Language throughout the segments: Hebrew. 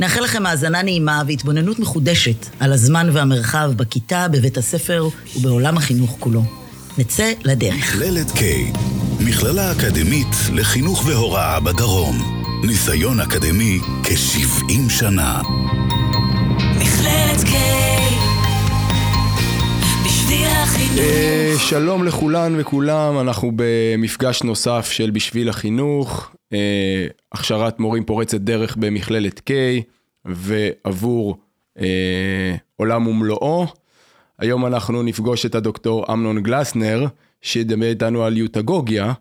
נאחל לכם האזנה נעימה והתבוננות מחודשת על הזמן והמרחב בכיתה, בבית הספר ובעולם החינוך כולו. נצא לדרך. מכללת K, מכללה אקדמית לחינוך והוראה בדרום. ניסיון אקדמי כ-70 שנה. מכללת K, בשביל החינוך. אה, שלום לכולן וכולם, אנחנו במפגש נוסף של בשביל החינוך, אה, הכשרת מורים פורצת דרך במכללת K ועבור אה, עולם ומלואו. היום אנחנו נפגוש את הדוקטור אמנון גלסנר, שידבר איתנו על יוטגוגיה,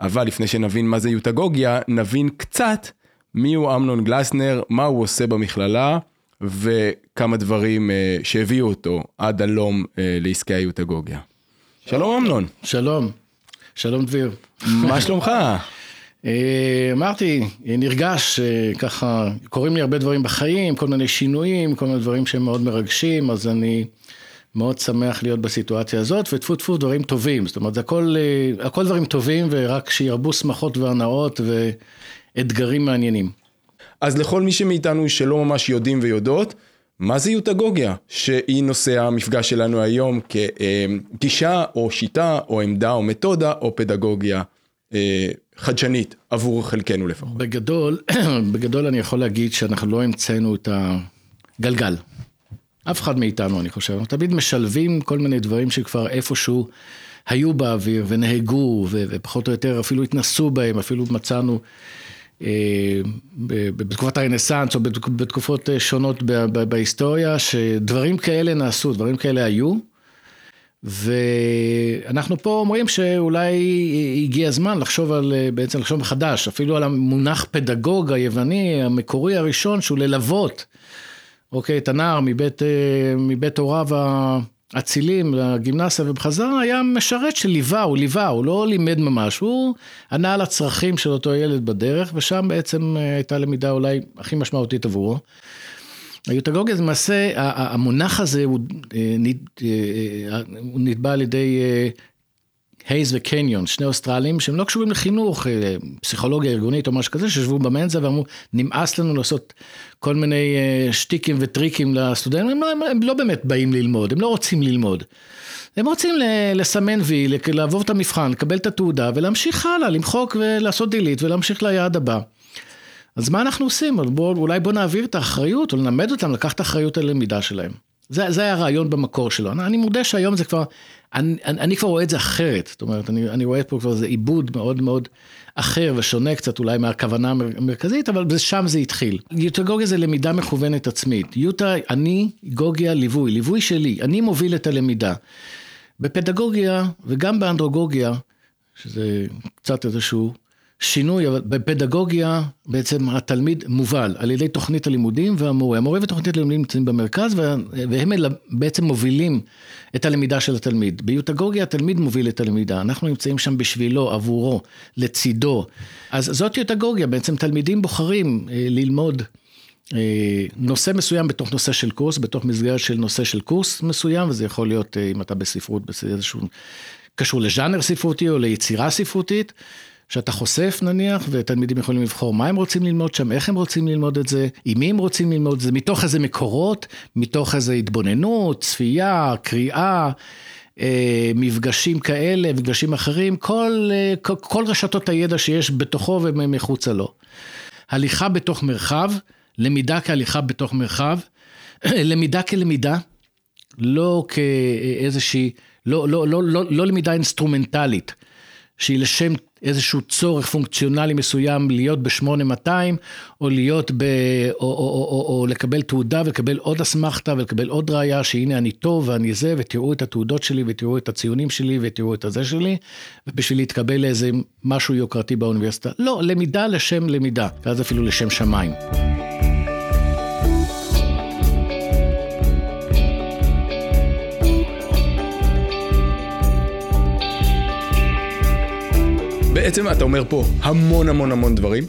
אבל לפני שנבין מה זה יוטגוגיה, נבין קצת מיהו אמנון גלסנר, מה הוא עושה במכללה, וכמה דברים אה, שהביאו אותו עד הלום אה, לעסקי היוטגוגיה. שלום אמנון, שלום, שלום דביר. מה שלומך? אה, אמרתי, נרגש, אה, ככה, קורים לי הרבה דברים בחיים, כל מיני שינויים, כל מיני דברים שהם מאוד מרגשים, אז אני מאוד שמח להיות בסיטואציה הזאת, וטפו טפו דברים טובים, זאת אומרת, הכל, אה, הכל דברים טובים, ורק שירבו שמחות והנאות ואתגרים מעניינים. אז לכל מי שמאיתנו שלא ממש יודעים ויודעות, מה זה יוטגוגיה? שהיא נושא המפגש שלנו היום כגישה או שיטה או עמדה או מתודה או פדגוגיה אה, חדשנית עבור חלקנו לפחות. בגדול, בגדול אני יכול להגיד שאנחנו לא המצאנו את הגלגל. אף אחד מאיתנו, אני חושב. אנחנו תמיד משלבים כל מיני דברים שכבר איפשהו היו באוויר ונהגו, ופחות או יותר אפילו התנסו בהם, אפילו מצאנו אה, בתקופת הרנסאנס או בתק- בתקופות אה, שונות בהיסטוריה, שדברים כאלה נעשו, דברים כאלה היו. ואנחנו פה אומרים שאולי הגיע הזמן לחשוב על, בעצם לחשוב מחדש, אפילו על המונח פדגוג היווני המקורי הראשון, שהוא ללוות, אוקיי, את הנער מבית, אה, מבית הוריו האצילים לגימנסיה ובחזרה, היה משרת שליווה, הוא ליווה, הוא לא לימד ממש, הוא ענה על הצרכים של אותו ילד בדרך, ושם בעצם אה, הייתה למידה אולי הכי משמעותית עבורו. היוטגוגיה זה למעשה, המונח הזה הוא, אה, הוא נתבע על ידי הייז וקניון, שני אוסטרלים שהם לא קשורים לחינוך, אה, פסיכולוגיה ארגונית או משהו כזה, שישבו במנזה ואמרו, נמאס לנו לעשות כל מיני אה, שטיקים וטריקים לסטודנטים, הם, לא, הם לא באמת באים ללמוד, הם לא רוצים ללמוד. הם רוצים לסמן וי, לעבור את המבחן, לקבל את התעודה ולהמשיך הלאה, למחוק ולעשות דילית ולהמשיך ליעד הבא. אז מה אנחנו עושים? בוא, אולי בוא נעביר את האחריות, או ללמד אותם לקחת אחריות על למידה שלהם. זה, זה היה הרעיון במקור שלו. אני, אני מודה שהיום זה כבר, אני, אני, כבר רואה את זה אחרת. זאת אומרת, אני, אני רואה פה כבר איזה עיבוד מאוד מאוד אחר ושונה קצת אולי מהכוונה המרכזית, אבל שם זה התחיל. יוטגוגיה זה למידה מכוונת עצמית. יוטה, אני, גוגיה, ליווי, ליווי שלי, אני מוביל את הלמידה. בפדגוגיה וגם באנדרוגוגיה, שזה קצת איזשהו שינוי, אבל בפדגוגיה בעצם התלמיד מובל על ידי תוכנית הלימודים והמורה. המורה ותוכנית הלימודים נמצאים במרכז והם בעצם מובילים את הלמידה של התלמיד. ביוטגוגיה התלמיד מוביל את הלמידה, אנחנו נמצאים שם בשבילו, עבורו, לצידו. אז זאת יוטגוגיה, בעצם תלמידים בוחרים אה, ללמוד. אה, נושא מסוים בתוך נושא של קורס, בתוך מסגרת של נושא של קורס מסוים, וזה יכול להיות אה, אם אתה בספרות, באיזשהו, קשור לז'אנר ספרותי או ליצירה ספרותית. שאתה חושף נניח, ותלמידים יכולים לבחור מה הם רוצים ללמוד שם, איך הם רוצים ללמוד את זה, עם מי הם רוצים ללמוד את זה, מתוך איזה מקורות, מתוך איזה התבוננות, צפייה, קריאה. אה, מפגשים כאלה, מפגשים אחרים, כל, אה, כל, כל רשתות הידע שיש בתוכו ומחוצה לו. הליכה בתוך מרחב, למידה כהליכה בתוך מרחב, למידה כלמידה, לא כאיזושהי, לא, לא, לא, לא, לא למידה אינסטרומנטלית, שהיא לשם איזשהו צורך פונקציונלי מסוים להיות ב-8200, או להיות ב... או, או, או, או, או לקבל תעודה ולקבל עוד אסמכתה ולקבל עוד ראייה שהנה אני טוב ואני זה, ותראו את התעודות שלי ותראו את הציונים שלי ותראו את הזה שלי, ובשביל להתקבל לאיזה משהו יוקרתי באוניברסיטה. לא, למידה לשם למידה, ואז אפילו לשם שמיים. בעצם אתה אומר פה המון המון המון דברים,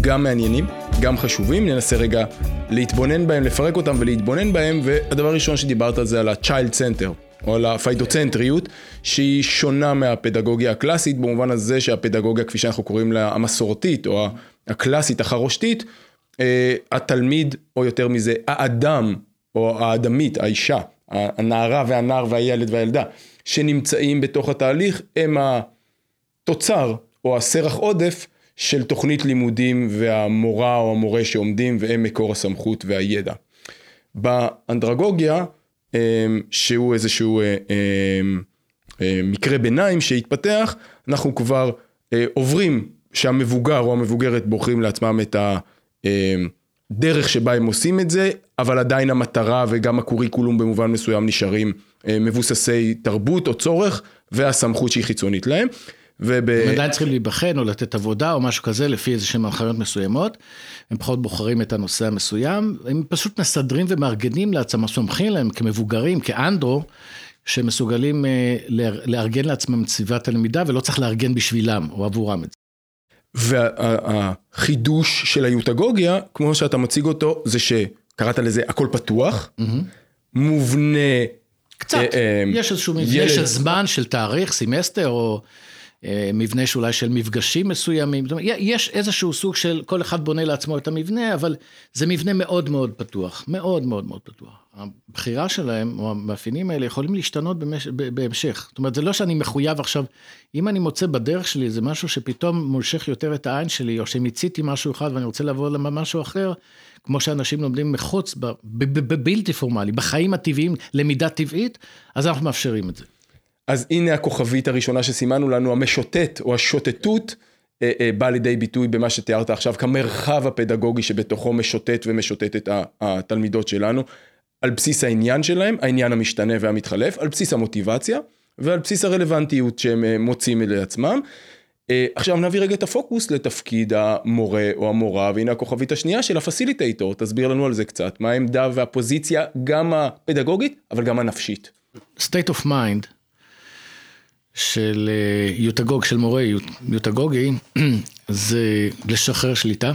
גם מעניינים, גם חשובים, ננסה רגע להתבונן בהם, לפרק אותם ולהתבונן בהם, והדבר הראשון שדיברת על זה על ה-child center, או על הפייטוצנטריות, שהיא שונה מהפדגוגיה הקלאסית, במובן הזה שהפדגוגיה, כפי שאנחנו קוראים לה, המסורתית, או הקלאסית, החרושתית, אה, התלמיד, או יותר מזה, האדם, או האדמית, האישה, הנערה והנער והילד והילדה, שנמצאים בתוך התהליך, הם התוצר, או הסרח עודף, של תוכנית לימודים והמורה או המורה שעומדים והם מקור הסמכות והידע. באנדרגוגיה, אמ, שהוא איזשהו אה, אמ, אה, מקרה ביניים שהתפתח, אנחנו כבר אה, עוברים שהמבוגר או המבוגרת בוחרים לעצמם את הדרך שבה הם עושים את זה, אבל עדיין המטרה וגם הקוריקולום במובן מסוים נשארים מבוססי תרבות או צורך והסמכות שהיא חיצונית להם. וב... הם עדיין צריכים להיבחן או לתת עבודה או משהו כזה לפי איזה שהם הנחיות מסוימות. הם פחות בוחרים את הנושא המסוים, הם פשוט מסדרים ומארגנים לעצמם, סומכים להם כמבוגרים, כאנדרו, שמסוגלים אה, לארגן לעצמם את סביבת הלמידה ולא צריך לארגן בשבילם או עבורם את זה. והחידוש של היוטגוגיה, כמו שאתה מציג אותו, זה שקראת לזה הכל פתוח, mm-hmm. מובנה. קצת, אה, אה, יש איזשהו מבנה של זמן, של תאריך, סמסטר, או מבנה שאולי של מפגשים מסוימים, זאת אומרת, יש איזשהו סוג של, כל אחד בונה לעצמו את המבנה, אבל זה מבנה מאוד מאוד פתוח, מאוד מאוד מאוד פתוח. הבחירה שלהם, או המאפיינים האלה, יכולים להשתנות במש... בהמשך. זאת אומרת, זה לא שאני מחויב עכשיו, אם אני מוצא בדרך שלי איזה משהו שפתאום מושך יותר את העין שלי, או שמיציתי משהו אחד ואני רוצה לעבור למשהו אחר, כמו שאנשים לומדים מחוץ, בבלתי פורמלי, בחיים הטבעיים, למידה טבעית, אז אנחנו מאפשרים את זה. אז הנה הכוכבית הראשונה שסימנו לנו, המשוטט או השוטטות, אה, אה, בא לידי ביטוי במה שתיארת עכשיו כמרחב הפדגוגי שבתוכו משוטט ומשוטט את התלמידות שלנו, על בסיס העניין שלהם, העניין המשתנה והמתחלף, על בסיס המוטיבציה ועל בסיס הרלוונטיות שהם אה, מוצאים לעצמם. עכשיו נביא רגע את הפוקוס לתפקיד המורה או המורה, והנה הכוכבית השנייה של הפסיליטייטור, תסביר לנו על זה קצת, מה העמדה והפוזיציה גם הפדגוגית, אבל גם הנפשית. state of mind של אה, יוטגוג, של מורה יוטגוגי, זה לשחרר שליטה,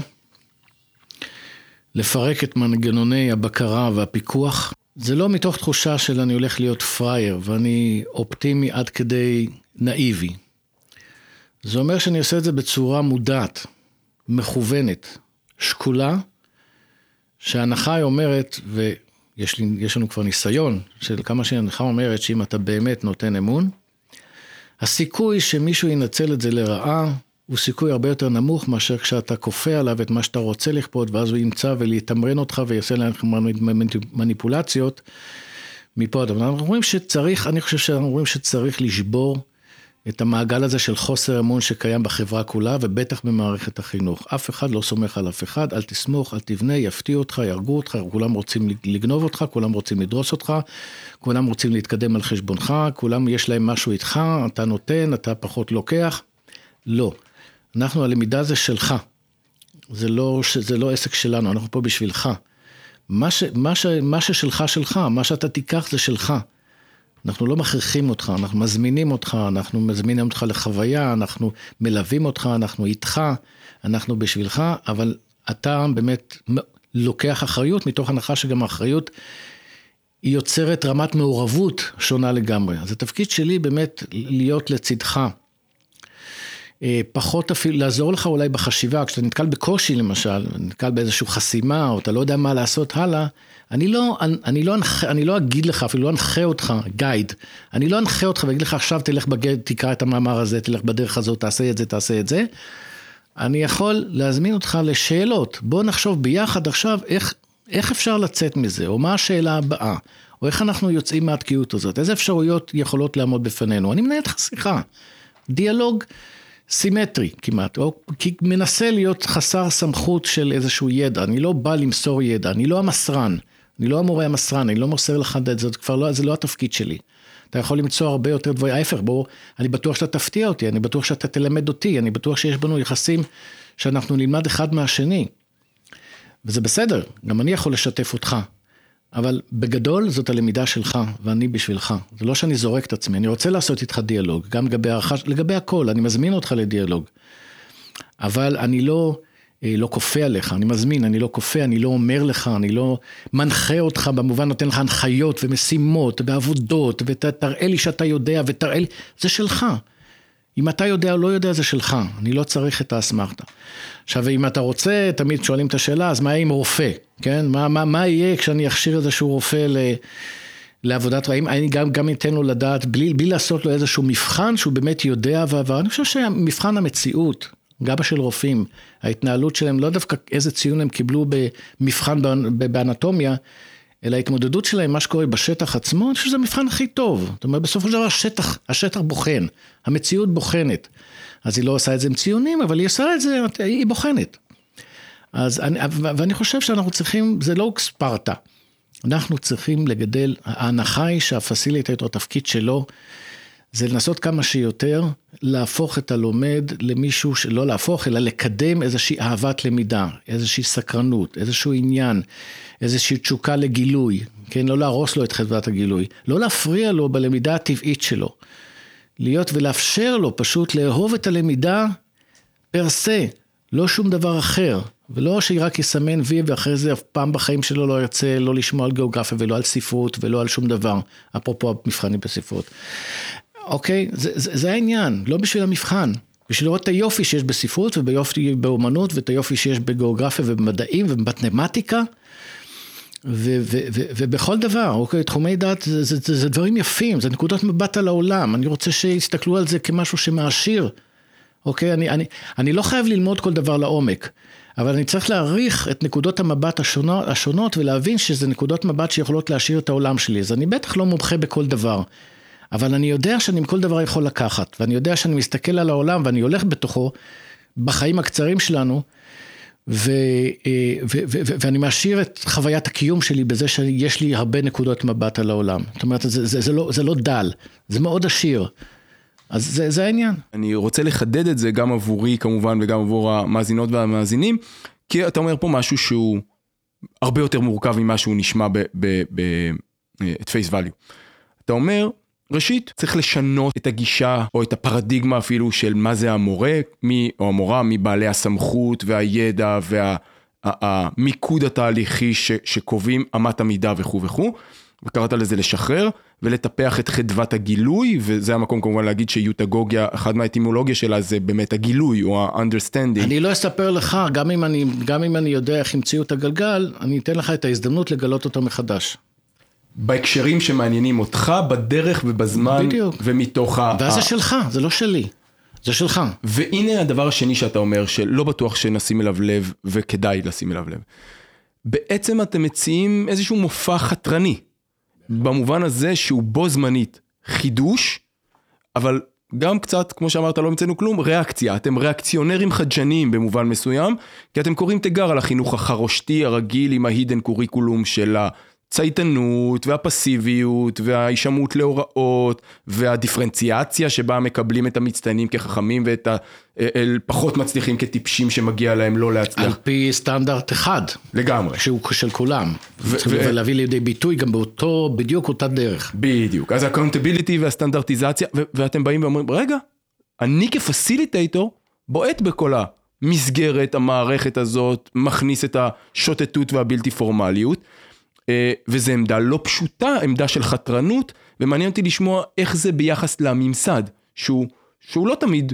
לפרק את מנגנוני הבקרה והפיקוח. זה לא מתוך תחושה של אני הולך להיות פראייר ואני אופטימי עד כדי נאיבי. זה אומר שאני עושה את זה בצורה מודעת, מכוונת, שקולה, שההנחה היא אומרת, ויש לי, לנו כבר ניסיון של כמה שההנחה אומרת שאם אתה באמת נותן אמון, הסיכוי שמישהו ינצל את זה לרעה הוא סיכוי הרבה יותר נמוך מאשר כשאתה כופה עליו את מה שאתה רוצה לכפות ואז הוא ימצא ולהתמרן אותך ויעשה להם מניפולציות מפה עד אנחנו רואים שצריך, אני חושב שאנחנו רואים שצריך לשבור את המעגל הזה של חוסר אמון שקיים בחברה כולה ובטח במערכת החינוך. אף אחד לא סומך על אף אחד, אל תסמוך, אל תבנה, יפתיעו אותך, יהרגו אותך, כולם רוצים לגנוב אותך, כולם רוצים לדרוס אותך, כולם רוצים להתקדם על חשבונך, כולם יש להם משהו איתך, אתה נותן, אתה פחות לוקח. לא. אנחנו, הלמידה זה שלך. זה לא, זה לא עסק שלנו, אנחנו פה בשבילך. מה, ש, מה, ש, מה ששלך שלך, מה שאתה תיקח זה שלך. אנחנו לא מכריחים אותך, אנחנו מזמינים אותך, אנחנו מזמינים אותך לחוויה, אנחנו מלווים אותך, אנחנו איתך, אנחנו בשבילך, אבל אתה באמת לוקח אחריות, מתוך הנחה שגם האחריות היא יוצרת רמת מעורבות שונה לגמרי. אז התפקיד שלי באמת להיות לצדך. אה, פחות אפילו, לעזור לך אולי בחשיבה, כשאתה נתקל בקושי למשל, נתקל באיזושהי חסימה, או אתה לא יודע מה לעשות הלאה, אני לא, אני, אני, לא אנחה, אני לא אגיד לך, אפילו לא אנחה אותך, גייד, אני לא אנחה אותך ואגיד לך עכשיו תלך בגד, תקרא את המאמר הזה, תלך בדרך הזאת, תעשה את זה, תעשה את זה. אני יכול להזמין אותך לשאלות, בוא נחשוב ביחד עכשיו איך, איך אפשר לצאת מזה, או מה השאלה הבאה, או איך אנחנו יוצאים מהתקיעות הזאת, איזה אפשרויות יכולות לעמוד בפנינו. אני מנהל איתך שיחה, דיאלוג. סימטרי כמעט, או כי מנסה להיות חסר סמכות של איזשהו ידע, אני לא בא למסור ידע, אני לא המסרן, אני לא המורה המסרן, אני לא מוסר לך את זה, כבר לא, זה לא התפקיד שלי. אתה יכול למצוא הרבה יותר דברים, ההפך, בואו, אני בטוח שאתה תפתיע אותי, אני בטוח שאתה תלמד אותי, אני בטוח שיש בנו יחסים שאנחנו נלמד אחד מהשני. וזה בסדר, גם אני יכול לשתף אותך. אבל בגדול זאת הלמידה שלך, ואני בשבילך. זה לא שאני זורק את עצמי, אני רוצה לעשות איתך דיאלוג, גם לגבי הערכה, לגבי הכל, אני מזמין אותך לדיאלוג. אבל אני לא, לא כופה עליך, אני מזמין, אני לא כופה, אני לא אומר לך, אני לא מנחה אותך, במובן נותן לך הנחיות ומשימות ועבודות, ותראה לי שאתה יודע, ותראה לי, זה שלך. אם אתה יודע או לא יודע, זה שלך, אני לא צריך את האסמכתה. עכשיו, אם אתה רוצה, תמיד שואלים את השאלה, אז מה יהיה עם רופא, כן? מה, מה, מה יהיה כשאני אכשיר איזשהו רופא ל... לעבודת רעים, אני גם, גם אתן לו לדעת, בלי, בלי לעשות לו איזשהו מבחן שהוא באמת יודע ועבר. אני חושב שמבחן המציאות, גם של רופאים, ההתנהלות שלהם, לא דווקא איזה ציון הם קיבלו במבחן באנטומיה, אלא ההתמודדות שלהם, מה שקורה בשטח עצמו, אני חושב שזה המבחן הכי טוב. זאת אומרת, בסופו של דבר השטח, השטח בוחן, המציאות בוחנת. אז היא לא עושה את זה עם ציונים, אבל היא עושה את זה, היא בוחנת. אז אני, ואני חושב שאנחנו צריכים, זה לא ספרטה. אנחנו צריכים לגדל, ההנחה היא שהפסיליטטור, התפקיד שלו, זה לנסות כמה שיותר להפוך את הלומד למישהו, לא להפוך, אלא לקדם איזושהי אהבת למידה, איזושהי סקרנות, איזשהו עניין, איזושהי תשוקה לגילוי, כן? לא להרוס לו את חדוות הגילוי, לא להפריע לו בלמידה הטבעית שלו. להיות ולאפשר לו פשוט לאהוב את הלמידה פר סה, לא שום דבר אחר. ולא שרק יסמן וי ואחרי זה אף פעם בחיים שלו לא ירצה לא לשמוע על גיאוגרפיה ולא על ספרות ולא על שום דבר, אפרופו המבחנים בספרות. אוקיי? זה, זה, זה העניין, לא בשביל המבחן. בשביל לראות את היופי שיש בספרות וביופי באומנות ואת היופי שיש בגיאוגרפיה ובמדעים ובמתמטיקה. ו- ו- ו- ובכל דבר, אוקיי, תחומי דת זה, זה, זה, זה דברים יפים, זה נקודות מבט על העולם, אני רוצה שיסתכלו על זה כמשהו שמעשיר, אוקיי, אני, אני, אני לא חייב ללמוד כל דבר לעומק, אבל אני צריך להעריך את נקודות המבט השונות, השונות ולהבין שזה נקודות מבט שיכולות להעשיר את העולם שלי, אז אני בטח לא מומחה בכל דבר, אבל אני יודע שאני מכל דבר יכול לקחת, ואני יודע שאני מסתכל על העולם ואני הולך בתוכו, בחיים הקצרים שלנו, ו, אה, ו, ו, ו, ואני מעשיר את חוויית הקיום שלי בזה שיש לי הרבה נקודות מבט על העולם. זאת אומרת, זה, זה, זה, לא, זה לא דל, זה מאוד עשיר. אז זה, זה העניין. אני רוצה לחדד את זה גם עבורי כמובן וגם עבור המאזינות והמאזינים, כי אתה אומר פה משהו שהוא הרבה יותר מורכב ממה שהוא נשמע את פייס ואליו. אתה אומר, ראשית, צריך לשנות את הגישה או את הפרדיגמה אפילו של מה זה המורה מי, או המורה מבעלי הסמכות והידע והמיקוד התהליכי ש, שקובעים אמת המידה וכו' וכו', וקראת לזה לשחרר ולטפח את חדוות הגילוי, וזה המקום כמובן להגיד שיוטגוגיה, אחת מהאטימולוגיה שלה זה באמת הגילוי או ה-understanding. אני לא אספר לך, גם אם אני, גם אם אני יודע איך המציאו את הגלגל, אני אתן לך את ההזדמנות לגלות אותו מחדש. בהקשרים שמעניינים אותך, בדרך ובזמן, בדיוק. ומתוך ה... ואז זה שלך, זה לא שלי. זה שלך. והנה הדבר השני שאתה אומר, שלא בטוח שנשים אליו לב, וכדאי לשים אליו לב. בעצם אתם מציעים איזשהו מופע חתרני, במובן הזה שהוא בו זמנית חידוש, אבל גם קצת, כמו שאמרת, לא המצאנו כלום, ריאקציה. אתם ריאקציונרים חדשניים במובן מסוים, כי אתם קוראים תיגר על החינוך החרושתי הרגיל עם ה hidden curriculum של הצייתנות והפסיביות וההישמעות להוראות והדיפרנציאציה שבה מקבלים את המצטיינים כחכמים ואת הפחות מצליחים כטיפשים שמגיע להם לא להצליח. על פי סטנדרט אחד. לגמרי. שהוא של כולם. ולהביא לידי ביטוי גם באותו, בדיוק אותה דרך. בדיוק. אז ה accountability והסטנדרטיזציה, ואתם באים ואומרים, רגע, אני כ facilitator בועט בכל המסגרת, המערכת הזאת, מכניס את השוטטות והבלתי פורמליות. אה, וזו עמדה לא פשוטה, עמדה של חתרנות, ומעניין אותי לשמוע איך זה ביחס לממסד, שהוא, שהוא לא תמיד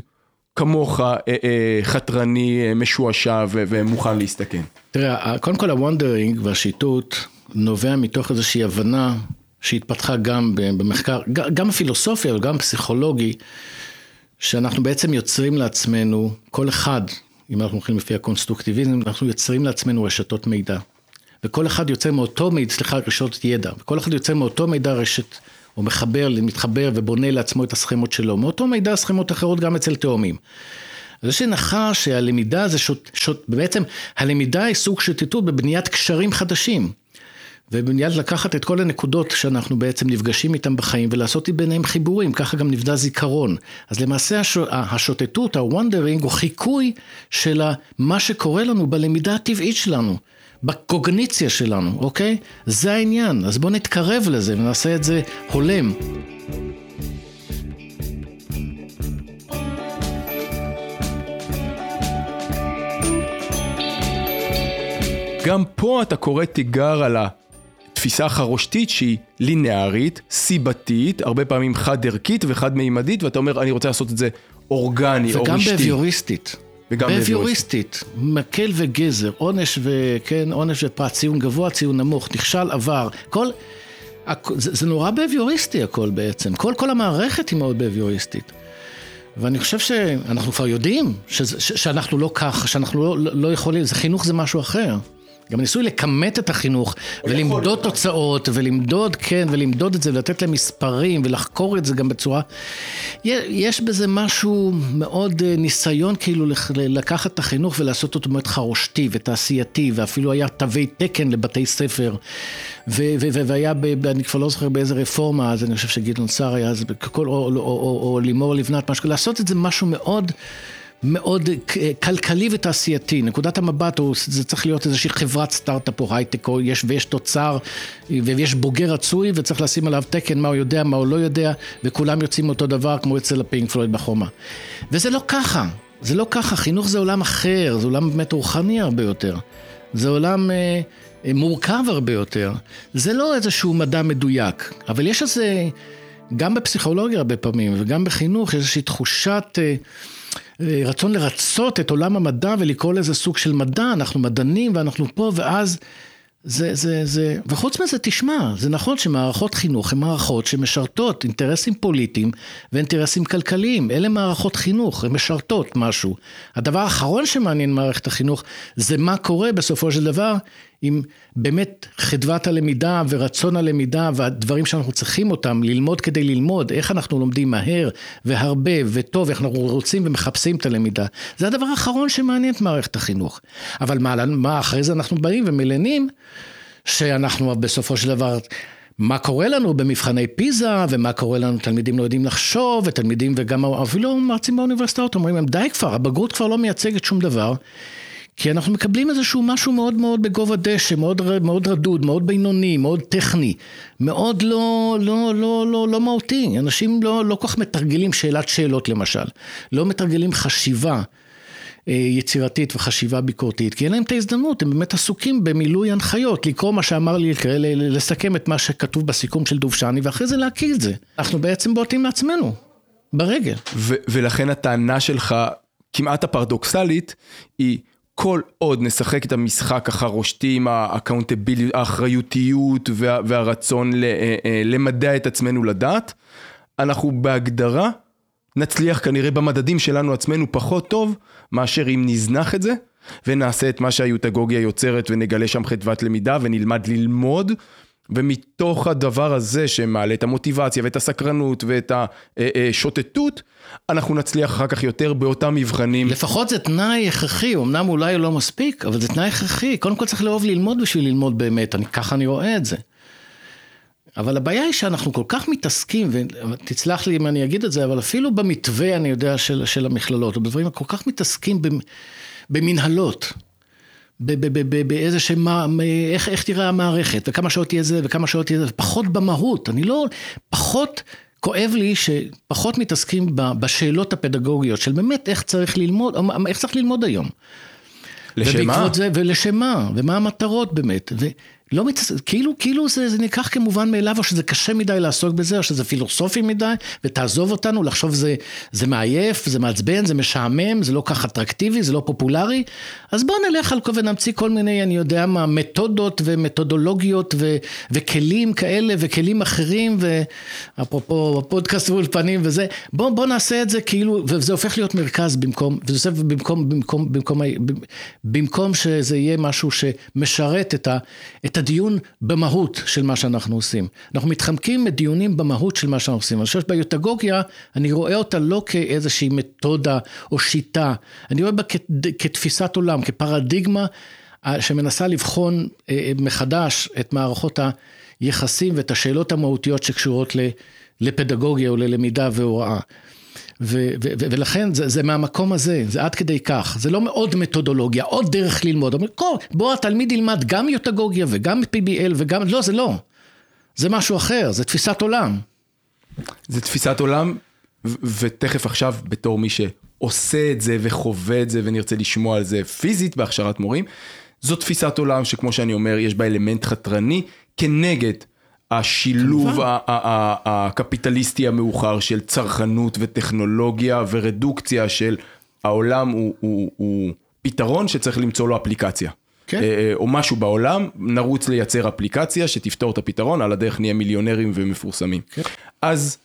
כמוך אה, אה, חתרני, משועשע ומוכן להסתכן. תראה, קודם כל ה wandering והשיטוט נובע מתוך איזושהי הבנה שהתפתחה גם במחקר, גם הפילוסופיה וגם פסיכולוגי, שאנחנו בעצם יוצרים לעצמנו, כל אחד, אם אנחנו הולכים לפי הקונסטרוקטיביזם, אנחנו יוצרים לעצמנו רשתות מידע. וכל אחד יוצא מאותו מידע, סליחה, רשתות ידע, וכל אחד יוצא מאותו מידע רשת, או מחבר, מתחבר ובונה לעצמו את הסכמות שלו, מאותו מידע סכמות אחרות גם אצל תאומים. אז יש הנחה שהלמידה זה שוט, שוט, בעצם הלמידה היא סוג של טיטוט בבניית קשרים חדשים. ובמיד לקחת את כל הנקודות שאנחנו בעצם נפגשים איתם בחיים ולעשות ביניהם חיבורים, ככה גם נבנה זיכרון. אז למעשה השוטטות, ה wandering, הוא חיקוי של מה שקורה לנו בלמידה הטבעית שלנו. בקוגניציה שלנו, אוקיי? זה העניין. אז בואו נתקרב לזה ונעשה את זה הולם. גם פה אתה קורא תיגר על התפיסה החרושתית שהיא לינארית, סיבתית, הרבה פעמים חד-ערכית וחד-מימדית, ואתה אומר, אני רוצה לעשות את זה אורגני או וגם רשתי. וגם בהביוריסטית. מקל וגזר, עונש וכן, עונש ופרט, ציון גבוה, ציון נמוך, נכשל, עבר. כל... זה, זה נורא בהביוריסטי הכל בעצם. כל, כל המערכת היא מאוד בהביוריסטית. ואני חושב שאנחנו כבר יודעים שזה, ש, שאנחנו לא כך, שאנחנו לא, לא יכולים, זה חינוך זה משהו אחר. גם ניסוי לכמת את החינוך, ולמדוד תוצאות, ולמדוד, כן, ולמדוד את זה, ולתת להם מספרים, ולחקור את זה גם בצורה... יש בזה משהו מאוד אה, ניסיון כאילו לקחת את החינוך ולעשות אותו מאוד חרושתי ותעשייתי, ואפילו היה תווי תקן לבתי ספר, ו- ו- ו- והיה, ב- אני כבר לא זוכר באיזה רפורמה, אז אני חושב שגדעון סער היה, אז או, או, או, או, או לימור לבנת, משהו, לעשות את זה משהו מאוד... מאוד כלכלי ותעשייתי, נקודת המבט הוא, זה צריך להיות איזושהי חברת סטארט-אפ או הייטק, או יש, ויש תוצר, ויש בוגר רצוי, וצריך לשים עליו תקן, מה הוא יודע, מה הוא לא יודע, וכולם יוצאים אותו דבר, כמו אצל הפינק פלויד בחומה. וזה לא ככה, זה לא ככה, חינוך זה עולם אחר, זה עולם באמת רוחני הרבה יותר. זה עולם אה, אה, מורכב הרבה יותר. זה לא איזשהו מדע מדויק, אבל יש איזה, גם בפסיכולוגיה הרבה פעמים, וגם בחינוך, יש איזושהי תחושת... אה, רצון לרצות את עולם המדע ולקרוא לזה סוג של מדע, אנחנו מדענים ואנחנו פה, ואז זה, זה, זה, וחוץ מזה, תשמע, זה נכון שמערכות חינוך הן מערכות שמשרתות אינטרסים פוליטיים ואינטרסים כלכליים. אלה מערכות חינוך, הן משרתות משהו. הדבר האחרון שמעניין מערכת החינוך זה מה קורה בסופו של דבר עם באמת חדוות הלמידה ורצון הלמידה והדברים שאנחנו צריכים אותם, ללמוד כדי ללמוד, איך אנחנו לומדים מהר והרבה וטוב, איך אנחנו רוצים ומחפשים את הלמידה. זה הדבר האחרון שמעניין את מערכת החינוך. אבל מה, מה אחרי זה אנחנו באים ומלנים שאנחנו בסופו של דבר... מה קורה לנו במבחני פיזה, ומה קורה לנו, תלמידים לא יודעים לחשוב, ותלמידים וגם אפילו מרצים באוניברסיטאות אומרים להם, די כבר, הבגרות כבר לא מייצגת שום דבר. כי אנחנו מקבלים איזשהו משהו מאוד מאוד בגובה דשא, מאוד, מאוד רדוד, מאוד בינוני, מאוד טכני, מאוד לא, לא, לא, לא, לא מהותי. אנשים לא, לא כל כך מתרגלים שאלת שאלות למשל, לא מתרגלים חשיבה אה, יצירתית וחשיבה ביקורתית, כי אין להם את ההזדמנות, הם באמת עסוקים במילוי הנחיות, לקרוא מה שאמר לי, לסכם את מה שכתוב בסיכום של דובשני, ואחרי זה להקיא את זה. אנחנו בעצם בועטים לעצמנו, ברגל. ולכן הטענה שלך, כמעט הפרדוקסלית, היא כל עוד נשחק את המשחק החרושתי עם האחריותיות וה- והרצון ל- אה, אה, למדע את עצמנו לדעת, אנחנו בהגדרה נצליח כנראה במדדים שלנו עצמנו פחות טוב, מאשר אם נזנח את זה, ונעשה את מה שהיוטגוגיה יוצרת ונגלה שם חדוות למידה ונלמד ללמוד. ומתוך הדבר הזה שמעלה את המוטיבציה ואת הסקרנות ואת השוטטות, אנחנו נצליח אחר כך יותר באותם מבחנים. לפחות זה תנאי הכרחי, אמנם אולי לא מספיק, אבל זה תנאי הכרחי. קודם כל צריך לאהוב ללמוד בשביל ללמוד באמת, אני, ככה אני רואה את זה. אבל הבעיה היא שאנחנו כל כך מתעסקים, ותסלח לי אם אני אגיד את זה, אבל אפילו במתווה, אני יודע, של, של המכללות, או בדברים, כל כך מתעסקים במנהלות. באיזה שמה, איך, איך תראה המערכת, וכמה שעות תהיה זה, וכמה שעות תהיה זה, פחות במהות, אני לא, פחות, כואב לי שפחות מתעסקים בשאלות הפדגוגיות של באמת איך צריך ללמוד, איך צריך ללמוד היום. לשמה? זה, ולשמה, ומה המטרות באמת. ולא מתעסק, כאילו, כאילו זה, זה ניקח כמובן מאליו, או שזה קשה מדי לעסוק בזה, או שזה פילוסופי מדי, ותעזוב אותנו, לחשוב זה, זה מעייף, זה מעצבן, זה משעמם, זה לא כך אטרקטיבי, זה לא פופולרי. אז בואו נלך על ונמציא כל מיני, אני יודע מה, מתודות ומתודולוגיות ו, וכלים כאלה וכלים אחרים, ואפרופו פודקאסט ואולפנים וזה, בואו בוא נעשה את זה כאילו, וזה הופך להיות מרכז במקום, וזה במקום, במקום, במקום, במקום, במקום שזה יהיה משהו שמשרת את, ה, את הדיון במהות של מה שאנחנו עושים. אנחנו מתחמקים מדיונים במהות של מה שאנחנו עושים. אני חושב שביוטגוגיה, אני רואה אותה לא כאיזושהי מתודה או שיטה, אני רואה בה כתפיסת עולם, כפרדיגמה שמנסה לבחון מחדש את מערכות היחסים ואת השאלות המהותיות שקשורות לפדגוגיה או ללמידה והוראה. ו- ו- ו- ולכן זה, זה מהמקום הזה, זה עד כדי כך. זה לא עוד מתודולוגיה, עוד דרך ללמוד. אומר, "כל, בוא התלמיד ילמד גם יוטגוגיה וגם PBL וגם... לא, זה לא. זה משהו אחר, זה תפיסת עולם. זה תפיסת עולם, ו- ותכף עכשיו בתור מי שעושה את זה וחווה את זה ונרצה לשמוע על זה פיזית בהכשרת מורים, זו תפיסת עולם שכמו שאני אומר, יש בה אלמנט חתרני כנגד השילוב הקפיטליסטי המאוחר של צרכנות וטכנולוגיה ורדוקציה של העולם הוא, הוא, הוא פתרון שצריך למצוא לו אפליקציה. כן. אה, אה, או משהו בעולם, נרוץ לייצר אפליקציה שתפתור את הפתרון, על הדרך נהיה מיליונרים ומפורסמים. כן. אז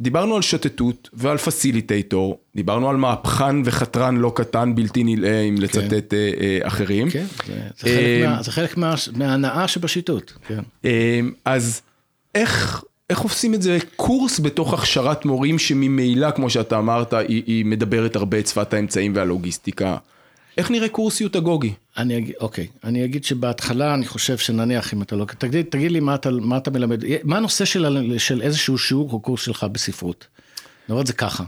דיברנו על שוטטות ועל פסיליטייטור, דיברנו על מהפכן וחתרן לא קטן בלתי נלאה, אם לצטט אה, אה, אחרים. כן, זה, זה חלק, אה, מה, זה חלק מה, מההנאה שבשיטוט. כן. אה, אז איך... איך עושים את זה קורס בתוך הכשרת מורים שממילא, כמו שאתה אמרת, היא, היא מדברת הרבה את שפת האמצעים והלוגיסטיקה. איך נראה קורס יוטגוגי? אני אגיד, אוקיי, אני אגיד שבהתחלה אני חושב שנניח אם אתה לא, תגיד, תגיד לי מה אתה, מה אתה מלמד, מה הנושא של, של איזשהו שיעור או קורס שלך בספרות? אומר את זה ככה.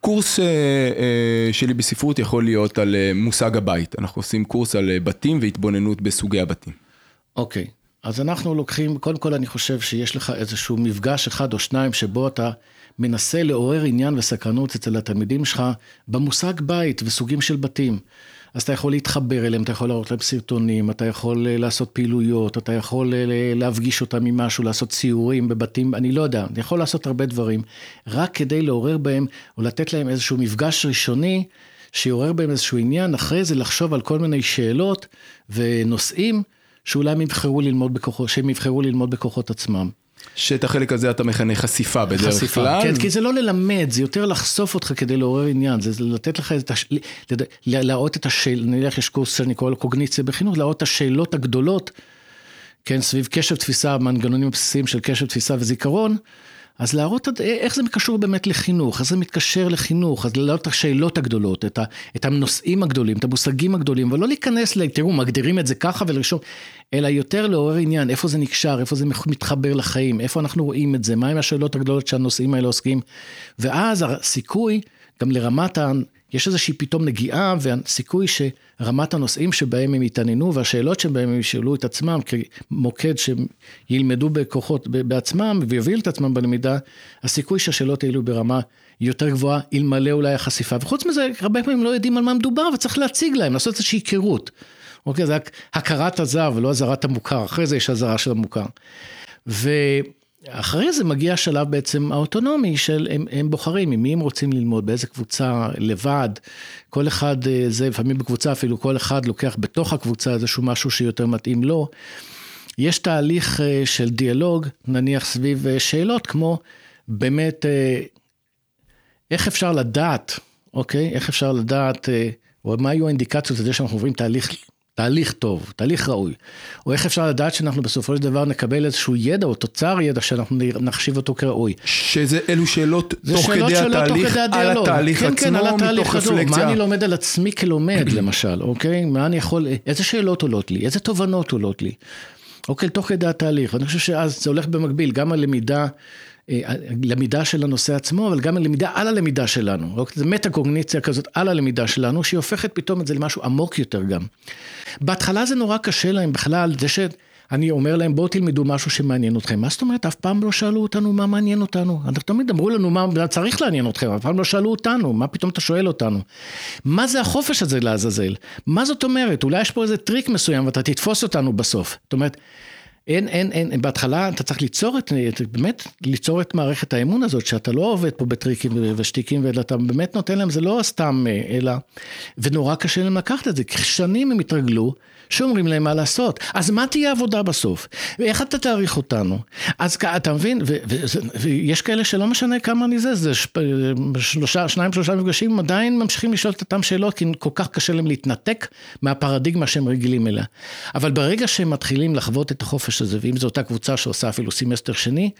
קורס אה, אה, שלי בספרות יכול להיות על אה, מושג הבית. אנחנו עושים קורס על אה, בתים והתבוננות בסוגי הבתים. אוקיי, אז אנחנו לוקחים, קודם כל אני חושב שיש לך איזשהו מפגש אחד או שניים שבו אתה מנסה לעורר עניין וסקרנות אצל התלמידים שלך במושג בית וסוגים של בתים. אז אתה יכול להתחבר אליהם, אתה יכול להראות להם סרטונים, אתה יכול אה, לעשות פעילויות, אתה יכול אה, ל- להפגיש אותם עם משהו, לעשות ציורים בבתים, אני לא יודע, אני יכול לעשות הרבה דברים, רק כדי לעורר בהם, או לתת להם איזשהו מפגש ראשוני, שיעורר בהם איזשהו עניין, אחרי זה לחשוב על כל מיני שאלות ונושאים, שאולי הם יבחרו ללמוד בכוחות, שהם יבחרו ללמוד בכוחות עצמם. שאת החלק הזה אתה מכנה חשיפה בדרך חשיפה, כלל. כן, כי זה לא ללמד, זה יותר לחשוף אותך כדי לעורר עניין, זה לתת לך את הש... להראות את השאל, נניח יש קורס שאני קורא לו קוגניציה בחינוך, להראות את השאלות הגדולות, כן, סביב קשב תפיסה, המנגנונים הבסיסיים של קשב תפיסה וזיכרון, אז להראות עד- איך זה קשור באמת לחינוך, איך זה מתקשר לחינוך, אז להראות את השאלות הגדולות, את, את הנושאים הגדולים, את המושגים הגדולים, ולא להיכנס ל... תראו, מגדירים את זה ככה ולרשום, אלא יותר לעורר עניין, איפה זה נקשר, איפה זה מתחבר לחיים, איפה אנחנו רואים את זה, מהם השאלות הגדולות שהנושאים האלה עוסקים, ואז הסיכוי, גם לרמת. יש איזושהי פתאום נגיעה והסיכוי שרמת הנושאים שבהם הם יתעניינו והשאלות שבהם הם ישאלו את עצמם כמוקד שילמדו בכוחות בעצמם ויובילו את עצמם בלמידה, הסיכוי שהשאלות האלו ברמה יותר גבוהה, אלמלא אולי החשיפה. וחוץ מזה, הרבה פעמים לא יודעים על מה מדובר וצריך להציג להם, לעשות איזושהי היכרות. אוקיי, זה רק הכרת הזר ולא אזהרת המוכר, אחרי זה יש אזהרה של המוכר. ו... אחרי זה מגיע השלב בעצם האוטונומי של הם, הם בוחרים עם מי הם רוצים ללמוד, באיזה קבוצה, לבד, כל אחד זה, לפעמים בקבוצה אפילו כל אחד לוקח בתוך הקבוצה איזשהו משהו שיותר מתאים לו. יש תהליך של דיאלוג, נניח סביב שאלות כמו באמת איך אפשר לדעת, אוקיי? איך אפשר לדעת, או מה היו האינדיקציות לזה שאנחנו עוברים תהליך תהליך טוב, תהליך ראוי. או איך אפשר לדעת שאנחנו בסופו של דבר נקבל איזשהו ידע או תוצר ידע שאנחנו נחשיב אותו כראוי. שזה אלו שאלות תוך שאלות כדי שאלות התהליך, תוך כדי על התהליך כן, עצמו, כן, על התהליך מתוך. רפלקציה. מה אני לומד על עצמי כלומד למשל, אוקיי? מה אני יכול, איזה שאלות עולות לי, איזה תובנות עולות לי. אוקיי, תוך כדי התהליך. ואני חושב שאז זה הולך במקביל, גם הלמידה. למידה של הנושא עצמו, אבל גם הלמידה על הלמידה שלנו. זה מטה-קוגניציה כזאת על הלמידה שלנו, שהיא הופכת פתאום את זה למשהו עמוק יותר גם. בהתחלה זה נורא קשה להם בכלל, זה שאני אומר להם בואו תלמדו משהו שמעניין אתכם. מה זאת אומרת? אף פעם לא שאלו אותנו מה מעניין אותנו. אנחנו תמיד אמרו לנו מה צריך לעניין אתכם, אף פעם לא שאלו אותנו, מה פתאום אתה שואל אותנו? מה זה החופש הזה לעזאזל? מה זאת אומרת? אולי יש פה איזה טריק מסוים ואתה תתפוס אותנו בסוף. זאת אומרת, אין, אין, אין, בהתחלה אתה צריך ליצור את, באמת ליצור את מערכת האמון הזאת, שאתה לא עובד פה בטריקים ושטיקים, אלא אתה באמת נותן להם, זה לא סתם, אלא, ונורא קשה להם לקחת את זה, כי שנים הם התרגלו, שאומרים להם מה לעשות. אז מה תהיה העבודה בסוף? ואיך אתה תעריך אותנו? אז אתה מבין, ו, ו, ו, ויש כאלה שלא משנה כמה אני זה, זה שלושה, שניים, שלושה מפגשים, עדיין ממשיכים לשאול את אותם שאלות, כי כל כך קשה להם להתנתק מהפרדיגמה שהם רגילים אליה. אבל ברגע שהם מתחילים לחוות את החופש הזה, ואם זו אותה קבוצה שעושה אפילו סמסטר שני,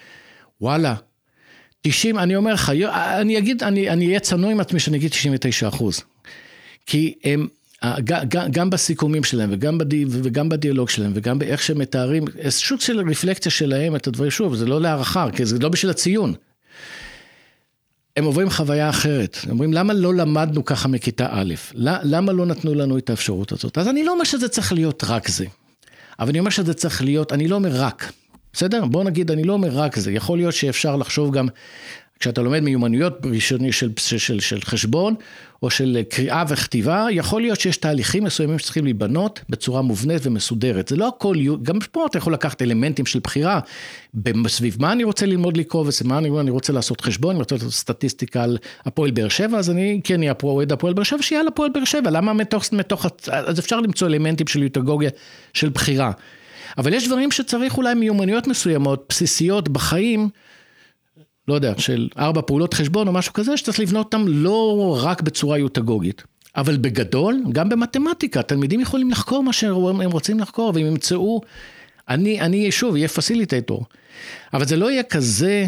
וואלה, 90, אני אומר לך, אני אגיד, אני, אני אהיה צנוע עם עצמי שאני אגיד 99 אחוז. כי הם, גם בסיכומים שלהם וגם, בדי, וגם בדיאלוג שלהם וגם באיך שהם מתארים, סוג של רפלקציה שלהם את הדברים, שוב, זה לא להערכה, כי זה לא בשביל הציון. הם עוברים חוויה אחרת. הם אומרים, למה לא למדנו ככה מכיתה א'? למה לא נתנו לנו את האפשרות הזאת? אז אני לא אומר שזה צריך להיות רק זה. אבל אני אומר שזה צריך להיות, אני לא אומר רק. בסדר? בוא נגיד, אני לא אומר רק זה. יכול להיות שאפשר לחשוב גם כשאתה לומד מיומנויות ראשוני של, של, של, חשבון או של קריאה וכתיבה, יכול להיות שיש תהליכים מסוימים שצריכים להיבנות בצורה מובנית ומסודרת. זה לא הכל, גם פה אתה יכול לקחת אלמנטים של בחירה, סביב מה אני רוצה ללמוד לקרוא ומה אני, אני רוצה לעשות חשבון, אני רוצה לעשות סטטיסטיקה על הפועל באר שבע, אז אני כן אהיה אוהד הפועל באר שבע, שיהיה על הפועל באר שבע, למה מתוך, מתוך, אז אפשר למצוא אלמנטים של יוטגוגיה של בחירה. אבל יש דברים שצריך אולי מיומנויות מסוימות, בסיסיות בחיים, לא יודע, של ארבע פעולות חשבון או משהו כזה, שצריך לבנות אותם לא רק בצורה יוטגוגית. אבל בגדול, גם במתמטיקה, תלמידים יכולים לחקור מה שהם רוצים לחקור, והם ימצאו, אני, אני שוב, אהיה פסיליטטור. אבל זה לא יהיה כזה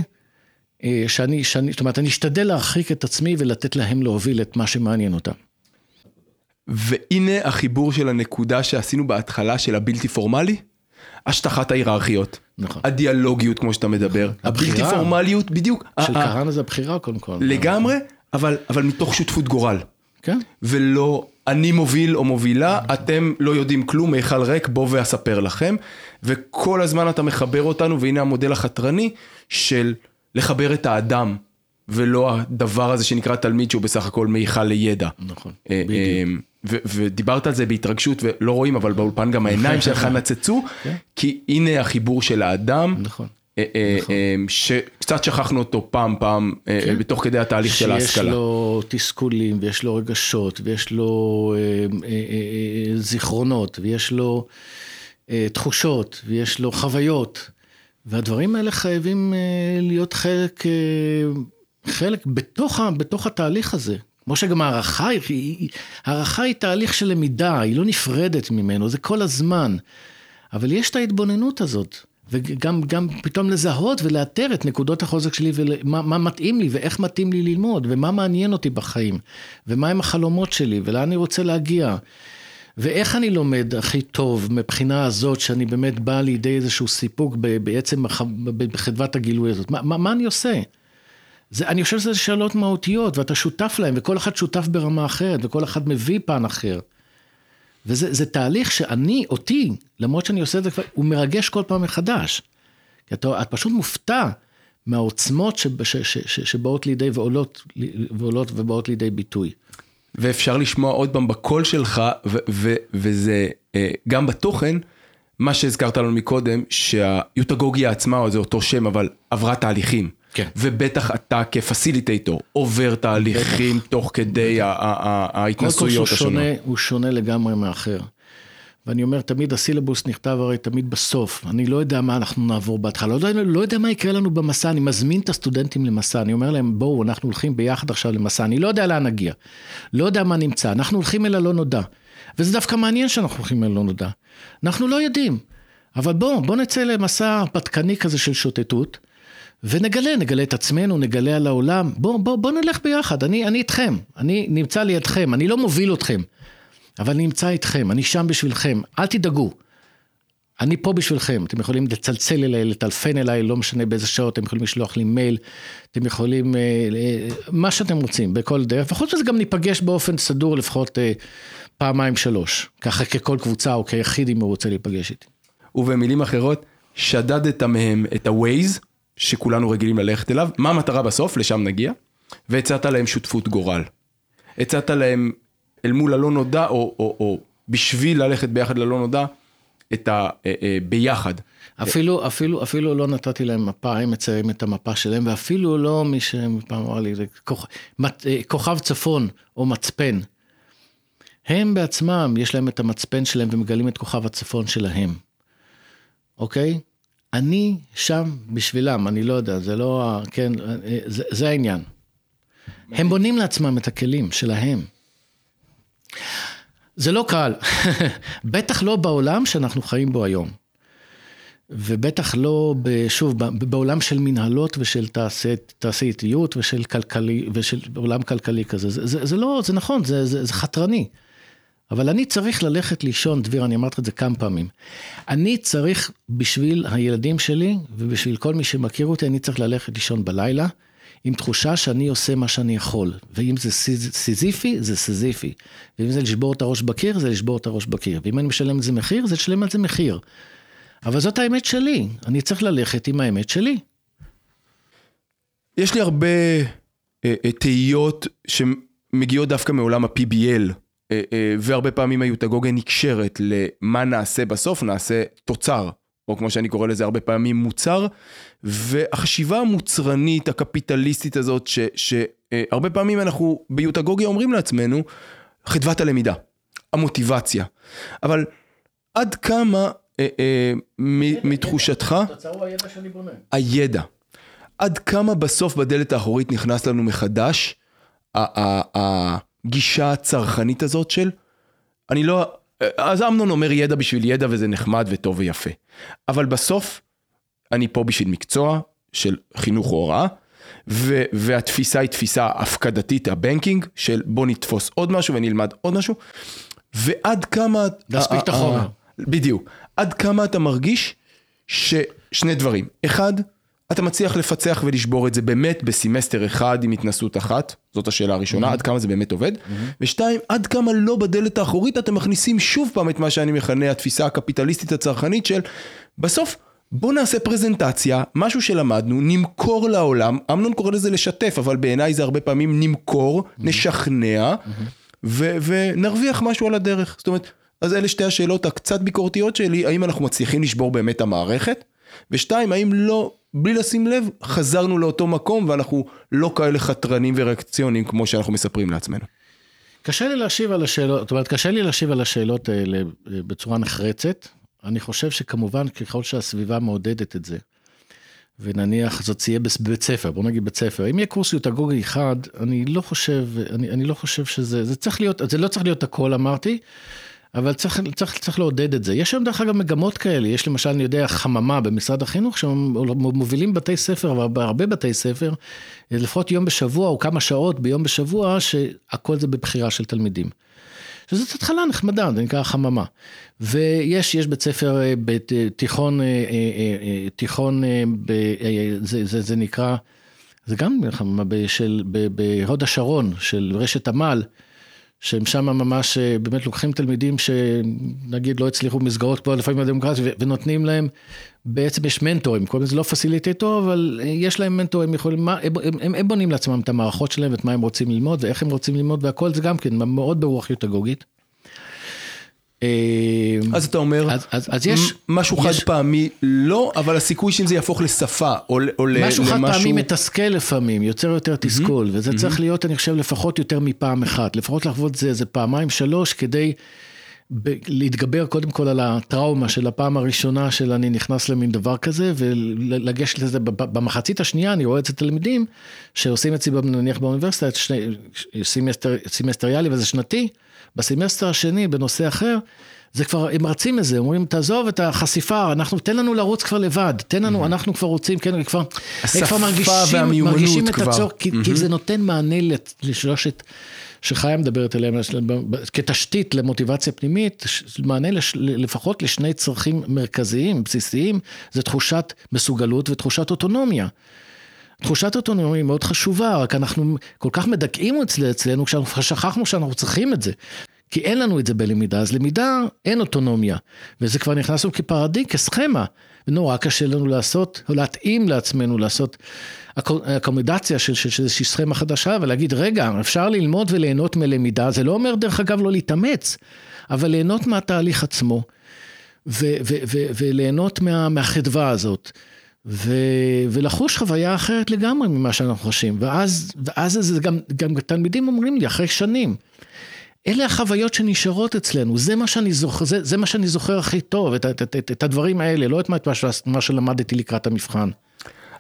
אה, שאני, שאני, זאת אומרת, אני אשתדל להרחיק את עצמי ולתת להם להוביל את מה שמעניין אותם. והנה החיבור של הנקודה שעשינו בהתחלה של הבלתי פורמלי, השטחת ההיררכיות. נכון. הדיאלוגיות כמו שאתה מדבר, הבחירה. הבלתי פורמליות, בדיוק. של ה- ה- כהנא זה הבחירה קודם כל. לגמרי, אבל, אבל מתוך שותפות גורל. כן. ולא אני מוביל או מובילה, אתם לא יודעים כלום, מיכל ריק, בוא ואספר לכם. וכל הזמן אתה מחבר אותנו, והנה המודל החתרני של לחבר את האדם, ולא הדבר הזה שנקרא תלמיד שהוא בסך הכל מיכל לידע. נכון, אה, בדיוק. ו- ודיברת על זה בהתרגשות ולא רואים אבל באולפן גם העיניים שלך נצצו כי הנה החיבור של האדם נכון. אה, אה, אה, שקצת שכחנו אותו פעם פעם כן. בתוך כדי התהליך של שיש ההשכלה. לו תסכולים, ויש לו רגשות, ויש לו זיכרונות, ויש לו תחושות, ויש לו חוויות, והדברים האלה חייבים להיות חלק, חלק בתוך, בתוך התהליך הזה. כמו שגם הערכה היא, הערכה היא תהליך של למידה, היא לא נפרדת ממנו, זה כל הזמן. אבל יש את ההתבוננות הזאת, וגם גם פתאום לזהות ולאתר את נקודות החוזק שלי ומה מה מתאים לי ואיך מתאים לי ללמוד ומה מעניין אותי בחיים ומהם החלומות שלי ולאן אני רוצה להגיע. ואיך אני לומד הכי טוב מבחינה הזאת שאני באמת בא לידי איזשהו סיפוק בעצם בחדוות הגילוי הזאת. מה, מה, מה אני עושה? זה, אני חושב שזה שאלות מהותיות ואתה שותף להן וכל אחד שותף ברמה אחרת וכל אחד מביא פן אחר. וזה זה תהליך שאני, אותי, למרות שאני עושה את זה כבר, הוא מרגש כל פעם מחדש. כי אתה, את פשוט מופתע מהעוצמות ש, ש, ש, ש, שבאות לידי ועולות, ועולות ובאות לידי ביטוי. ואפשר לשמוע עוד פעם בקול שלך ו- ו- וזה אה, גם בתוכן מה שהזכרת לנו מקודם שהיוטגוגיה עצמה זה אותו שם אבל עברה תהליכים. כן. ובטח אתה כפסיליטייטור עובר תהליכים תוך כדי ההתנסויות השונות. הוא שונה לגמרי מאחר. ואני אומר, תמיד הסילבוס נכתב הרי תמיד בסוף. אני לא יודע מה אנחנו נעבור בהתחלה, לא יודע, לא יודע מה יקרה לנו במסע, אני מזמין את הסטודנטים למסע, אני אומר להם, בואו, אנחנו הולכים ביחד עכשיו למסע, אני לא יודע לאן נגיע, לא יודע מה נמצא, אנחנו הולכים אל הלא נודע. וזה דווקא מעניין שאנחנו הולכים אל הלא נודע. אנחנו לא יודעים, אבל בואו, בואו נצא למסע הרפתקני כזה של שוטטות, ונגלה, נגלה את עצמנו, נגלה על העולם, בואו בוא, בוא נלך ביחד, אני, אני איתכם, אני נמצא לידכם, אני לא מוביל אתכם. אבל אני נמצא איתכם, אני שם בשבילכם, אל תדאגו. אני פה בשבילכם, אתם יכולים לצלצל אליי, לטלפן אליי, לא משנה באיזה שעות, אתם יכולים לשלוח לי מייל, אתם יכולים, אה, אה, מה שאתם רוצים, בכל דרך, וחוץ מזה גם ניפגש באופן סדור לפחות אה, פעמיים שלוש, ככה ככל קבוצה או כיחיד אם הוא רוצה להיפגש איתי. ובמילים אחרות שדדת מהם את ה-Waze שכולנו רגילים ללכת אליו מה המטרה בסוף לשם נגיע והצעת להם שותפות גורל. הצעת להם אל מול הלא נודע או, או, או בשביל ללכת ביחד ללא נודע את ה... אה, אה, ביחד. אפילו, אפילו, אפילו לא נתתי להם מפה, הם מציירים את המפה שלהם, ואפילו לא מי שפעם אמר לי, זה כוכ... מת- אה, כוכב צפון או מצפן. הם בעצמם, יש להם את המצפן שלהם ומגלים את כוכב הצפון שלהם. אוקיי? אני שם בשבילם, אני לא יודע, זה לא, כן, אה, זה, זה העניין. הם בונים לעצמם את הכלים שלהם. זה לא קל, בטח לא בעולם שאנחנו חיים בו היום. ובטח לא, ב, שוב, בעולם של מנהלות ושל תעשיית, תעשייתיות ושל כלכלי, ושל עולם כלכלי כזה. זה, זה, זה לא, זה נכון, זה, זה, זה חתרני. אבל אני צריך ללכת לישון, דביר, אני אמרתי את זה כמה פעמים. אני צריך, בשביל הילדים שלי ובשביל כל מי שמכיר אותי, אני צריך ללכת לישון בלילה עם תחושה שאני עושה מה שאני יכול. ואם זה סיז- סיזיפי, זה סיזיפי. ואם זה לשבור את הראש בקיר, זה לשבור את הראש בקיר. ואם אני משלם על זה מחיר, זה לשלם על זה מחיר. אבל זאת האמת שלי, אני צריך ללכת עם האמת שלי. יש לי הרבה אה, אה, תהיות שמגיעות דווקא מעולם ה-PBL, והרבה פעמים היוטגוגיה נקשרת למה נעשה בסוף, נעשה תוצר, או כמו שאני קורא לזה הרבה פעמים מוצר, והחשיבה המוצרנית, הקפיטליסטית הזאת, שהרבה פעמים אנחנו ביוטגוגיה אומרים לעצמנו, חדוות הלמידה, המוטיבציה. אבל עד כמה אה, אה, מ- מתחושתך... התוצר הוא הידע שאני בונה. הידע. עד כמה בסוף בדלת האחורית נכנס לנו מחדש ה- ה- הגישה הצרכנית הזאת של, אני לא, אז אמנון אומר ידע בשביל ידע וזה נחמד וטוב ויפה. אבל בסוף, אני פה בשביל מקצוע של חינוך או הוראה, ו- והתפיסה היא תפיסה הפקדתית, ה banking, של בוא נתפוס עוד משהו ונלמד עוד משהו, ועד כמה... להספיק את החומר. בדיוק. עד כמה אתה מרגיש ששני דברים. אחד, אתה מצליח לפצח ולשבור את זה באמת בסמסטר אחד עם התנסות אחת, זאת השאלה הראשונה, עד כמה זה באמת עובד. ושתיים, עד כמה לא בדלת האחורית אתם מכניסים שוב פעם את מה שאני מכנה התפיסה הקפיטליסטית הצרכנית של בסוף. בוא נעשה פרזנטציה, משהו שלמדנו, נמכור לעולם, אמנון קורא לזה לשתף, אבל בעיניי זה הרבה פעמים נמכור, נשכנע, ו- ונרוויח משהו על הדרך. זאת אומרת, אז אלה שתי השאלות הקצת ביקורתיות שלי, האם אנחנו מצליחים לשבור באמת המערכת? ושתיים, האם לא, בלי לשים לב, חזרנו לאותו מקום ואנחנו לא כאלה חתרנים וריאקציוניים כמו שאנחנו מספרים לעצמנו. קשה לי להשיב על השאלות, זאת אומרת, קשה לי להשיב על השאלות האלה אה, בצורה נחרצת. אני חושב שכמובן, ככל שהסביבה מעודדת את זה, ונניח זאת תהיה בבית ספר, בוא נגיד בית ספר, אם יהיה קורס יוטגוגי אחד, אני לא חושב, אני, אני לא חושב שזה, זה צריך להיות, זה לא צריך להיות הכל אמרתי, אבל צריך, צריך, צריך לעודד את זה. יש היום דרך אגב מגמות כאלה, יש למשל, אני יודע, חממה במשרד החינוך, שמובילים בתי ספר, והרבה בתי ספר, לפחות יום בשבוע או כמה שעות ביום בשבוע, שהכל זה בבחירה של תלמידים. שזאת התחלה נחמדה, זה נקרא חממה. ויש, יש בית ספר, אה, בית, אה, אה, תיכון, ב, זה, זה, זה נקרא, זה גם חממה בהוד השרון, של רשת עמל, שהם שם ממש אה, באמת לוקחים תלמידים שנגיד לא הצליחו במסגרות כמו לפעמים הדמוקרטיה ונותנים להם, בעצם יש מנטורים, קוראים לזה לא פסיליטטור, אבל אה, יש להם מנטור, הם יכולים, מה, הם, הם, הם בונים לעצמם את המערכות שלהם ואת מה הם רוצים ללמוד ואיך הם רוצים ללמוד והכל זה גם כן מאוד ברוח יוטגוגית. אה, אז אתה אומר, אז, אז, אז יש, משהו חד יש- פעמי לא, אבל הסיכוי שאם זה יהפוך לשפה או, או ל- משהו חד פעמי למשהו... מתסכל לפעמים, יוצר יותר תסכול, וזה צריך להיות, אני חושב, לפחות יותר מפעם אחת. לפחות לחוות זה איזה פעמיים, שלוש, כדי להתגבר קודם כל על הטראומה של הפעם הראשונה של אני נכנס למין דבר כזה, ולגשת לזה. במחצית השנייה אני רואה אצל תלמידים שעושים אצלי נניח באוניברסיטה, את סמסטריאלי וזה שנתי, בסמסטר השני בנושא אחר. זה כבר, הם מרצים את זה, אומרים, תעזוב את החשיפה, אנחנו, תן לנו לרוץ כבר לבד, תן לנו, אנחנו כבר רוצים, כן, כבר, הם כבר מרגישים, מרגישים את. הצורך, כי, כי זה נותן מענה לשלושת, שחיה מדברת עליהם, כתשתית למוטיבציה פנימית, מענה לש, לפחות לשני צרכים מרכזיים, בסיסיים, זה תחושת מסוגלות ותחושת אוטונומיה. תחושת אוטונומיה היא מאוד חשובה, רק אנחנו כל כך מדכאים אצלנו, כשאנחנו שכחנו שאנחנו צריכים את זה. כי אין לנו את זה בלמידה, אז למידה אין אוטונומיה, וזה כבר נכנס לנו כפרדיג, כסכמה. ונורא קשה לנו לעשות, או להתאים לעצמנו לעשות אקומדציה של, איזושהי סכמה חדשה, ולהגיד, רגע, אפשר ללמוד וליהנות מלמידה, זה לא אומר דרך אגב לא להתאמץ, אבל ליהנות מהתהליך עצמו, וליהנות מה, מהחדווה הזאת. ו, ולחוש חוויה אחרת לגמרי ממה שאנחנו חשים, ואז, ואז זה גם, גם תלמידים אומרים לי, אחרי שנים, אלה החוויות שנשארות אצלנו, זה מה שאני זוכר, זה, זה מה שאני זוכר הכי טוב, את, את, את, את הדברים האלה, לא את מה, מה שלמדתי לקראת המבחן.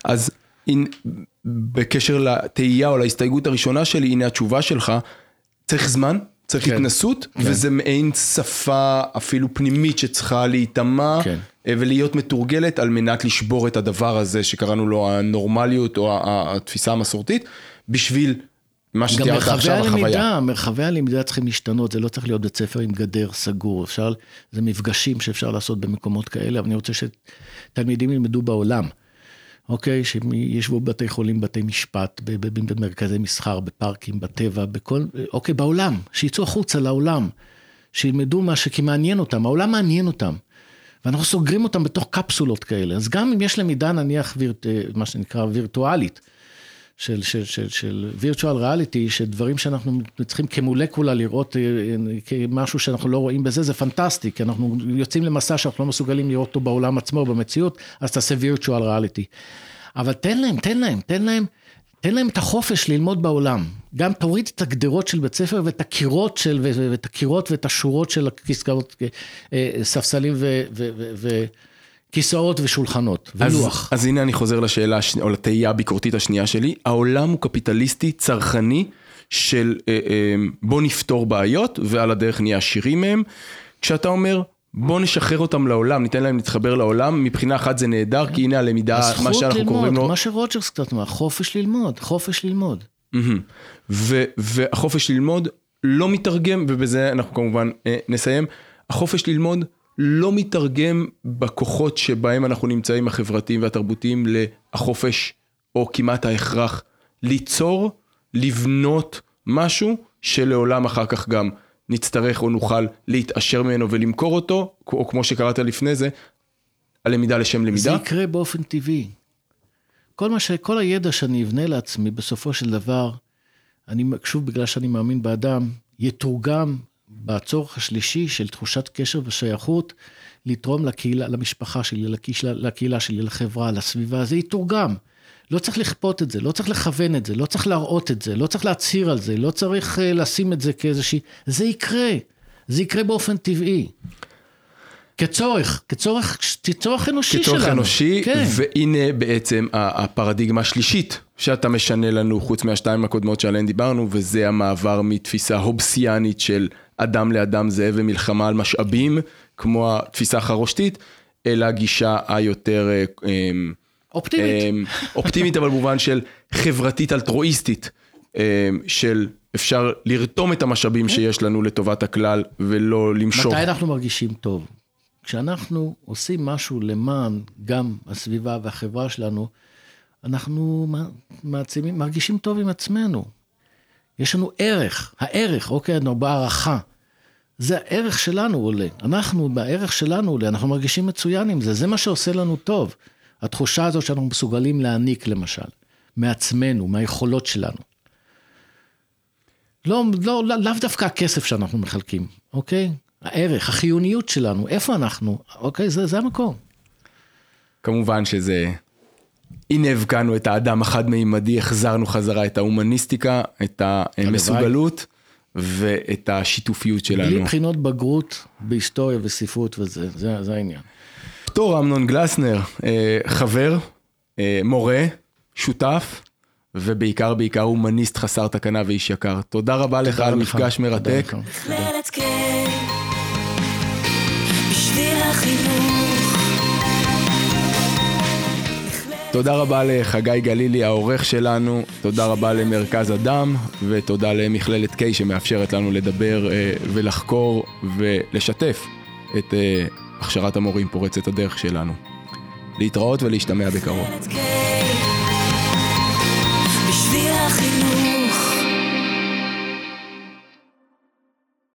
אז הנה, בקשר לתהייה או להסתייגות הראשונה שלי, הנה התשובה שלך, צריך זמן, צריך כן. התנסות, כן. וזה מעין שפה אפילו פנימית שצריכה להיטמע כן. אה, ולהיות מתורגלת על מנת לשבור את הדבר הזה שקראנו לו הנורמליות או התפיסה המסורתית, בשביל מה גם שתיארת מרחבי עכשיו, החוויה. הלמידה, מרחבי הלמידה צריכים להשתנות, זה לא צריך להיות בית ספר עם גדר סגור, אפשר, זה מפגשים שאפשר לעשות במקומות כאלה, אבל אני רוצה שתלמידים ילמדו בעולם. אוקיי? שישבו בבתי חולים, בתי משפט, במרכזי מסחר, בפארקים, בטבע, בכל, אוקיי, בעולם, שיצאו החוצה לעולם, שילמדו מה שכי מעניין אותם, העולם מעניין אותם. ואנחנו סוגרים אותם בתוך קפסולות כאלה. אז גם אם יש למידה נניח, וירט, מה שנקרא וירטואלית, של, של, של, של virtual reality, שדברים שאנחנו צריכים כמולקולה לראות אה, כמשהו שאנחנו לא רואים בזה, זה פנטסטי, כי אנחנו יוצאים למסע שאנחנו לא מסוגלים לראות אותו בעולם עצמו, במציאות, אז תעשה virtual reality. אבל תן להם, תן להם, תן להם, תן להם את החופש ללמוד בעולם. גם תוריד את הגדרות של בית ספר ואת הקירות של, ואת הקירות ואת השורות של הכיסאות, אה, ספסלים ו... ו, ו, ו כיסאות ושולחנות, ולוח. אז, אז הנה אני חוזר לשאלה, או לתהייה הביקורתית השנייה שלי. העולם הוא קפיטליסטי, צרכני, של אה, אה, בוא נפתור בעיות, ועל הדרך נהיה עשירים מהם. כשאתה אומר, בוא נשחרר אותם לעולם, ניתן להם להתחבר לעולם, מבחינה אחת זה נהדר, כי הנה הלמידה, מה שאנחנו ללמוד, קוראים לו... מה שרוג'רס קצת אמר, חופש ללמוד, חופש ללמוד. ו, והחופש ללמוד לא מתרגם, ובזה אנחנו כמובן אה, נסיים, החופש ללמוד לא מתרגם בכוחות שבהם אנחנו נמצאים החברתיים והתרבותיים לחופש או כמעט ההכרח ליצור, לבנות משהו שלעולם אחר כך גם נצטרך או נוכל להתעשר ממנו ולמכור אותו, או כמו שקראת לפני זה, הלמידה לשם למידה. זה יקרה באופן טבעי. כל, ש... כל הידע שאני אבנה לעצמי, בסופו של דבר, אני, שוב, בגלל שאני מאמין באדם, יתורגם בצורך השלישי של תחושת קשר ושייכות, לתרום לקהילה, למשפחה שלי, לקהילה, שלי, לחברה, לסביבה, זה יתורגם. לא צריך לכפות את זה, לא צריך לכוון את זה, לא צריך להראות את זה, לא צריך להצהיר על זה, לא צריך uh, לשים את זה כאיזושהי... זה יקרה, זה יקרה באופן טבעי. כצורך, כצורך, כצורך אנושי כצורך שלנו. כצורך אנושי, כן. והנה בעצם הפרדיגמה השלישית שאתה משנה לנו, חוץ מהשתיים הקודמות שעליהן דיברנו, וזה המעבר מתפיסה הובסיאנית של אדם לאדם זאב ומלחמה על משאבים, כמו התפיסה החרושתית, אלא הגישה היותר... אמ, אופטימית. אמ, אופטימית, אבל במובן של חברתית אלטרואיסטית, אמ, של אפשר לרתום את המשאבים כן. שיש לנו לטובת הכלל ולא למשוך. מתי אנחנו מרגישים טוב? כשאנחנו עושים משהו למען גם הסביבה והחברה שלנו, אנחנו מעצימים, מרגישים טוב עם עצמנו. יש לנו ערך, הערך, אוקיי, אנחנו בהערכה. זה הערך שלנו עולה. אנחנו, בערך שלנו עולה, אנחנו מרגישים מצוין עם זה, זה מה שעושה לנו טוב. התחושה הזאת שאנחנו מסוגלים להעניק, למשל, מעצמנו, מהיכולות שלנו. לא, לא, לאו דווקא הכסף שאנחנו מחלקים, אוקיי? הערך, החיוניות שלנו, איפה אנחנו, אוקיי? זה, זה המקום. כמובן שזה... הנה הבקענו את האדם החד-מימדי, החזרנו חזרה את ההומניסטיקה, את המסוגלות ואת השיתופיות שלנו. בלי בחינות בגרות בהיסטוריה וספרות וזה, זה, זה העניין. פטור אמנון גלסנר, חבר, מורה, שותף, ובעיקר בעיקר הומניסט חסר תקנה ואיש יקר. תודה רבה לך על מפגש מרתק. החינוך. תודה רבה לחגי גלילי העורך שלנו, תודה רבה למרכז אדם, ותודה למכללת K שמאפשרת לנו לדבר ולחקור ולשתף את הכשרת המורים פורצת הדרך שלנו. להתראות ולהשתמע בקרוב.